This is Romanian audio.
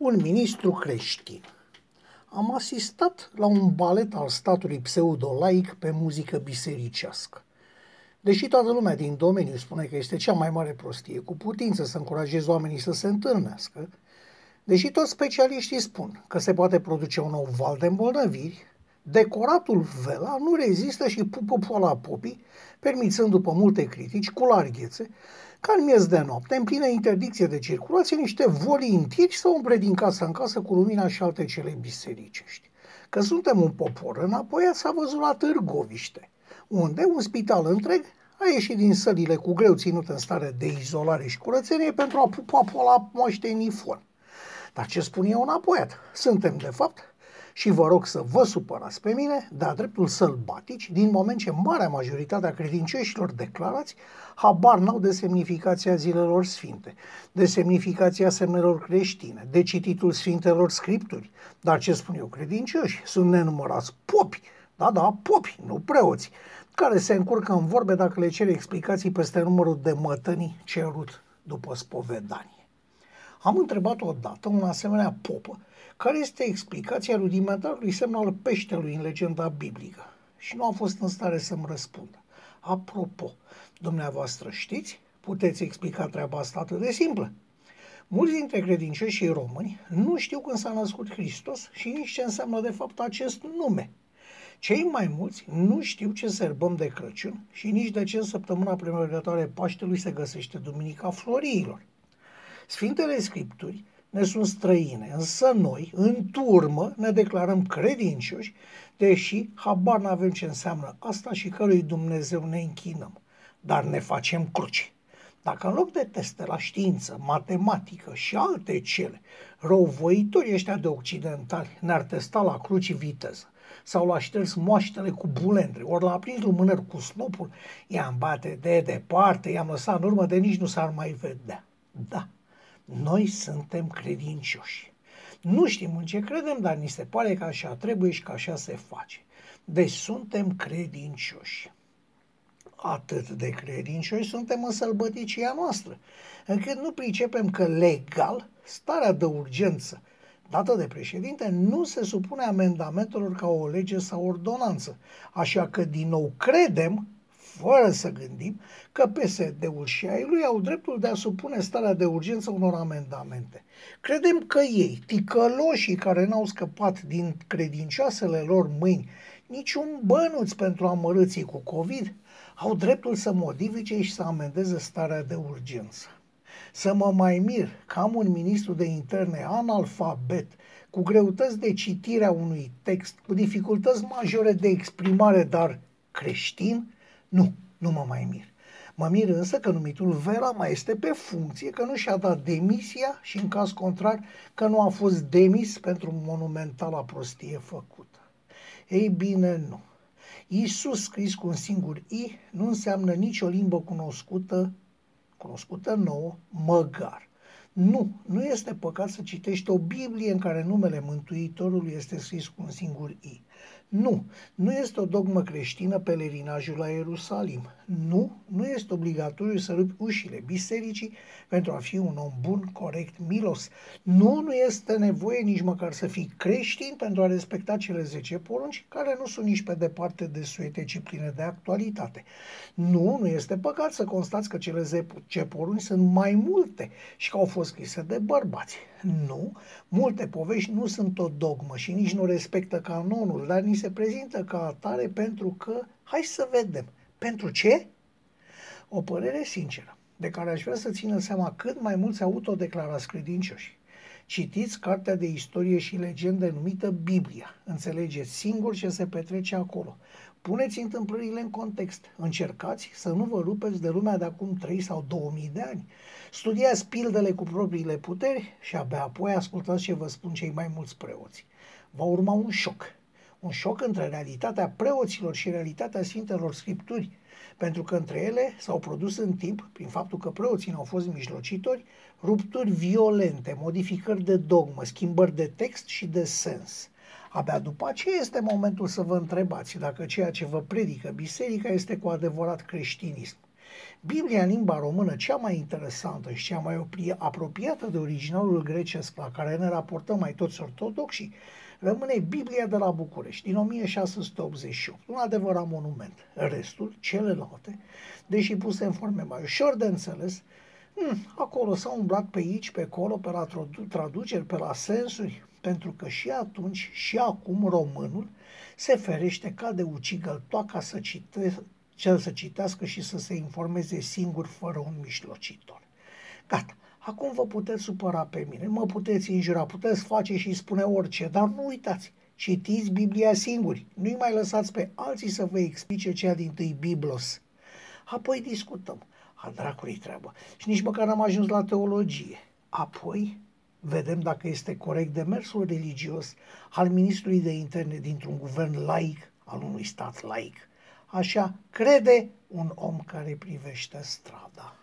un ministru creștin. Am asistat la un balet al statului pseudolaic pe muzică bisericească. Deși toată lumea din domeniu spune că este cea mai mare prostie cu putință să încurajezi oamenii să se întâlnească, deși toți specialiștii spun că se poate produce un nou val de îmbolnăviri, decoratul Vela nu rezistă și pupă poala popii, permițând după multe critici, cu larghețe, ca în miez de noapte, în plină interdicție de circulație, niște volintiri să umple din casă în casă cu lumina și alte cele bisericești. Că suntem un popor înapoi, s-a văzut la Târgoviște, unde un spital întreg a ieșit din sălile cu greu ținut în stare de izolare și curățenie pentru a pupa poala moșteniform. Dar ce spun eu înapoi? Suntem, de fapt, și vă rog să vă supărați pe mine, dar dreptul sălbatici, din moment ce marea majoritate a credincioșilor declarați habar n-au de semnificația zilelor sfinte, de semnificația semnelor creștine, de cititul sfintelor scripturi. Dar ce spun eu, credincioși, sunt nenumărați popi, da, da, popi, nu preoți, care se încurcă în vorbe dacă le cere explicații peste numărul de mătănii cerut după spovedanie. Am întrebat odată un asemenea popă care este explicația rudimentarului semn al peștelui în legenda biblică și nu a fost în stare să-mi răspundă. Apropo, dumneavoastră știți? Puteți explica treaba asta atât de simplă. Mulți dintre credincioși și români nu știu când s-a născut Hristos și nici ce înseamnă de fapt acest nume. Cei mai mulți nu știu ce sărbăm de Crăciun și nici de ce în săptămâna premergătoare Paștelui se găsește Duminica Floriilor. Sfintele Scripturi ne sunt străine, însă noi, în turmă, ne declarăm credincioși, deși habar n-avem ce înseamnă asta și cărui Dumnezeu ne închinăm, dar ne facem cruci. Dacă în loc de teste la știință, matematică și alte cele, răuvoitorii ăștia de occidentali ne-ar testa la cruci viteză, sau la șters moaștele cu bulendre, ori la aprins lumânări cu snopul, i-am bate de departe, i-am lăsat în urmă de nici nu s-ar mai vedea. Da, noi suntem credincioși. Nu știm în ce credem, dar ni se pare că așa trebuie și că așa se face. Deci suntem credincioși. Atât de credincioși suntem în sălbăticia noastră, încât nu pricepem că legal starea de urgență dată de președinte nu se supune amendamentelor ca o lege sau ordonanță. Așa că din nou credem fără să gândim că PSD-ul și ai lui au dreptul de a supune starea de urgență unor amendamente. Credem că ei, ticăloșii care n-au scăpat din credincioasele lor mâini niciun bănuț pentru amărâții cu COVID, au dreptul să modifice și să amendeze starea de urgență. Să mă mai mir că am un ministru de interne analfabet, cu greutăți de citire a unui text, cu dificultăți majore de exprimare, dar creștin, nu, nu mă mai mir. Mă mir însă că numitul Vera mai este pe funcție, că nu și-a dat demisia și în caz contrar că nu a fost demis pentru monumentala prostie făcută. Ei bine, nu. Iisus scris cu un singur I nu înseamnă nicio limbă cunoscută, cunoscută nouă, măgar. Nu, nu este păcat să citești o Biblie în care numele Mântuitorului este scris cu un singur I. Nu, nu este o dogmă creștină pelerinajul la Ierusalim. Nu, nu este obligatoriu să rupi ușile bisericii pentru a fi un om bun, corect, milos. Nu, nu este nevoie nici măcar să fii creștin pentru a respecta cele 10 porunci, care nu sunt nici pe departe de suete, ci pline de actualitate. Nu, nu este păcat să constați că cele 10 porunci sunt mai multe și că au fost scrise de bărbați. Nu, multe povești nu sunt o dogmă și nici nu respectă canonul, dar ni se prezintă ca atare pentru că, hai să vedem, pentru ce? O părere sinceră, de care aș vrea să țină seama cât mai mulți autodeclarați credincioși. Citiți cartea de istorie și legende numită Biblia. Înțelegeți singur ce se petrece acolo. Puneți întâmplările în context. Încercați să nu vă rupeți de lumea de acum 3 sau 2000 de ani. Studiați pildele cu propriile puteri și abia apoi ascultați ce vă spun cei mai mulți preoți. Va urma un șoc. Un șoc între realitatea preoților și realitatea Sfintelor Scripturi, pentru că între ele s-au produs în timp, prin faptul că preoții au fost mijlocitori, rupturi violente, modificări de dogmă, schimbări de text și de sens. Abia după aceea este momentul să vă întrebați dacă ceea ce vă predică biserica este cu adevărat creștinism. Biblia în limba română, cea mai interesantă și cea mai apropiată de originalul grecesc la care ne raportăm mai toți ortodoxii, rămâne Biblia de la București, din 1688, un adevărat monument. Restul, celelalte, deși puse în forme mai ușor de înțeles, hmm, acolo s-au umblat pe aici, pe acolo, pe la traduceri, pe la sensuri, pentru că și atunci și acum românul se ferește ca de ucigăl toaca să, cite, cel să citească și să se informeze singur fără un mișlocitor. Gata, acum vă puteți supăra pe mine, mă puteți înjura, puteți face și spune orice, dar nu uitați, citiți Biblia singuri, nu-i mai lăsați pe alții să vă explice ceea din tâi Biblos. Apoi discutăm. A dracului treabă. Și nici măcar n-am ajuns la teologie. Apoi vedem dacă este corect demersul religios al ministrului de interne dintr-un guvern laic al unui stat laic. Așa crede un om care privește strada.